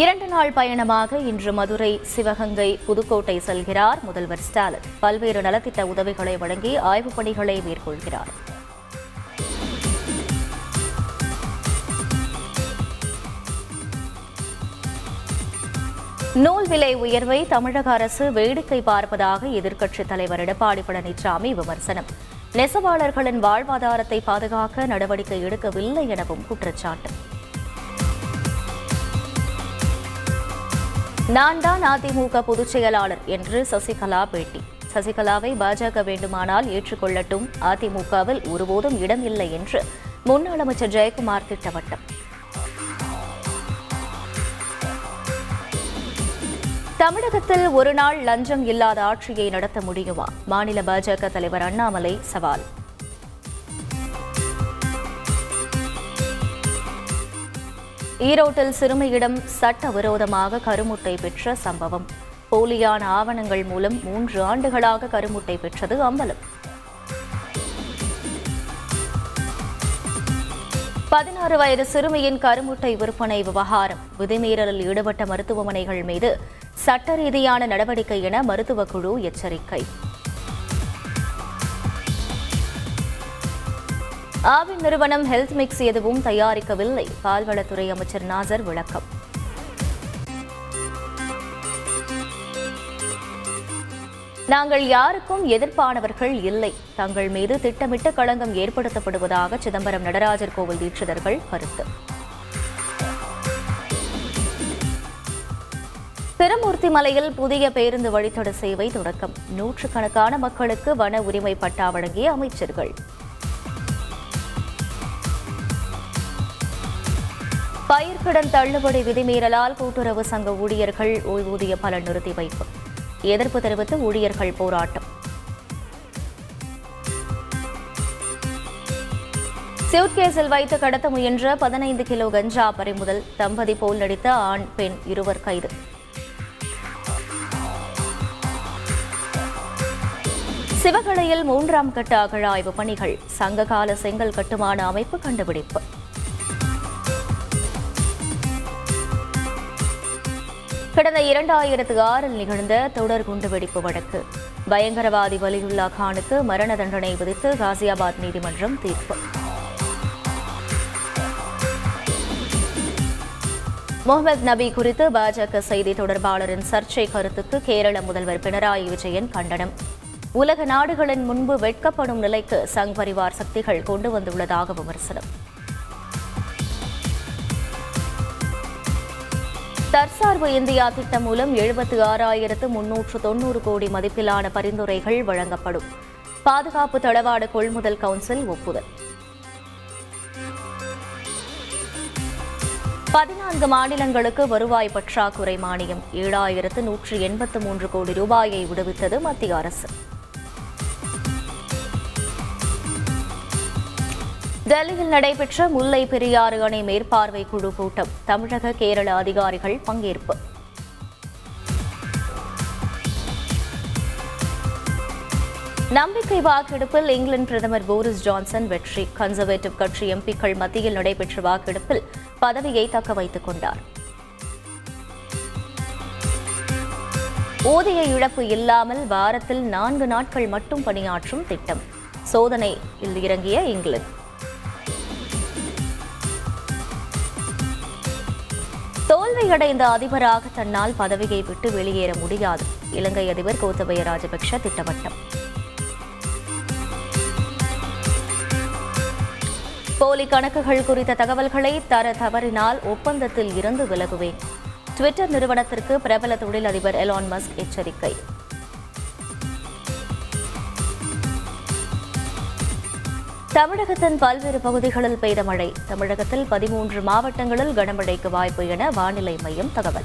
இரண்டு நாள் பயணமாக இன்று மதுரை சிவகங்கை புதுக்கோட்டை செல்கிறார் முதல்வர் ஸ்டாலின். பல்வேறு நலத்திட்ட உதவிகளை வழங்கி ஆய்வுப் பணிகளை மேற்கொள்கிறார். நூல் விலை உயர்வை தமிழக அரசு வேடிக்கை பார்ப்பதாக எதிர்க்கட்சித் தலைவர் எடப்பாடி பழனிசாமி விமர்சனம். நெசவாளர்களின் வாழ்வாதாரத்தை பாதுகாக்க நடவடிக்கை எடுக்கவில்லை எனவும் குற்றச்சாட்டு. நான் தான் அதிமுக பொதுச் செயலாளர் என்று சசிகலா பேட்டி. சசிகலாவை பாஜக வேண்டுமானால் ஏற்றுக்கொள்ளட்டும். அதிமுகவில் ஒருபோதும் இடம் இல்லை என்று முன்னாள் அமைச்சர் ஜெயக்குமார் திட்டவட்டம். தமிழகத்தில் ஒரு நாள் லஞ்சம் இல்லாத ஆட்சியை நடத்த முடியுமா? மாநில பாஜக தலைவர் அண்ணாமலை சவால். ஈரோட்டில் சிறுமியிடம் சட்டவிரோதமாக கருமுட்டை பெற்ற சம்பவம். போலியான ஆவணங்கள் மூலம் மூன்று ஆண்டுகளாக கருமுட்டை பெற்றது அம்பலம். பதினாறு வயது சிறுமியின் கருமுட்டை விற்பனை விவகாரம். விதிமீறலில் ஈடுபட்ட மருத்துவமனைகள் மீது சட்ட ரீதியான நடவடிக்கை என மருத்துவக் குழு எச்சரிக்கை. ஆவின் நிறுவனம் ஹெல்த் மிக்ஸ் எதுவும் தயாரிக்கவில்லை. பால்வளத்துறை அமைச்சர் நாசர் விளக்கம். நாங்கள் யாருக்கும் எதிர்ப்பானவர்கள் இல்லை. தங்கள் மீது திட்டமிட்ட களங்கம் ஏற்படுத்தப்படுவதாக சிதம்பரம் நடராஜர் கோவில் தீட்சிதர்கள் கருத்து. திருமூர்த்தி மலையில் புதிய பேருந்து வழித்தட சேவை தொடக்கம். நூற்றுக்கணக்கான மக்களுக்கு வன உரிமை பட்டா வழங்கிய அமைச்சர்கள். பயிர்க்கடன் தள்ளுபடி விதிமீறலால் கூட்டுறவு சங்க ஊழியர்கள் ஓய்வூதிய பலன் நிறுத்தி வைப்பு. எதிர்ப்பு தெரிவித்து ஊழியர்கள் போராட்டம். சூட்கேஸில் வைத்து கடத்த முயன்ற பதினைந்து கிலோ கஞ்சா பறிமுதல் தம்பதி போல் நடித்த ஆண் பெண் இருவர் கைது. சிவகலையில் மூன்றாம் கட்ட அகழாய்வு பணிகள் சங்ககால செங்கல் கட்டுமான அமைப்பு கண்டுபிடிப்பு. கடந்த இரண்டாயிரத்து ஆறில் நிகழ்ந்த தொடர் குண்டுவெடிப்பு வழக்கு. பயங்கரவாதி வலியுல்லா கானுக்கு மரண தண்டனை விதித்து காசியாபாத் நீதிமன்றம் தீர்ப்பு. முகமது நபி குறித்து பாஜக செய்தி தொடர்பாளரின் சர்ச்சை கருத்துக்கு கேரள முதல்வர் பினராயி விஜயன் கண்டனம். உலக நாடுகளின் முன்பு வெட்கப்படும் நிலைக்கு சங் பரிவார் சக்திகள் கொண்டு வந்துள்ளதாக விமர்சனம். தற்சார்பு இந்தியா திட்டம் மூலம் எழுபத்தி ஆறாயிரத்து முன்னூற்று தொன்னூறு கோடி மதிப்பிலான பரிந்துரைகள் வழங்கப்படும். பாதுகாப்பு தளவாட கொள்முதல் கவுன்சில் ஒப்புதல். பதினான்கு மாநிலங்களுக்கு வருவாய் பற்றாக்குறை மானியம் ஏழாயிரத்து நூற்று எண்பத்து மூன்று கோடி ரூபாயை விடுவித்தது மத்திய அரசு. டெல்லியில் நடைபெற்ற முல்லை பெரியாறு அணை மேற்பார்வை குழு கூட்டம். தமிழக கேரள அதிகாரிகள் பங்கேற்பு. நம்பிக்கை வாக்கெடுப்பில் இங்கிலாந்து பிரதமர் போரிஸ் ஜான்சன் வெற்றி. கன்சர்வேட்டிவ் கட்சி எம்பிக்கள் மத்தியில் நடைபெற்ற வாக்கெடுப்பில் பதவியை தக்க வைத்துக் கொண்டார். ஊதிய இழப்பு இல்லாமல் வாரத்தில் நான்கு நாட்கள் மட்டும் பணியாற்றும் திட்டம். சோதனையில் இறங்கிய இங்கிலாந்து. தோல்வியடைந்த அதிபராக தன்னால் பதவியை விட்டு வெளியேற முடியாது. இலங்கை அதிபர் கோத்தபய ராஜபக்ஷ திட்டவட்டம். போலி கணக்குகள் குறித்த தகவல்களை தர தவறினால் ஒப்பந்தத்தில் இருந்து விலகுவேன். ட்விட்டர் நிறுவனத்திற்கு பிரபல தொழிலதிபர் எலான் மஸ்க் எச்சரிக்கை. தமிழகத்தின் பல்வேறு பகுதிகளில் பெய்த மழை. தமிழகத்தில் பதிமூன்று மாவட்டங்களில் கனமழைக்கு வாய்ப்பு என வானிலை மையம் தகவல்.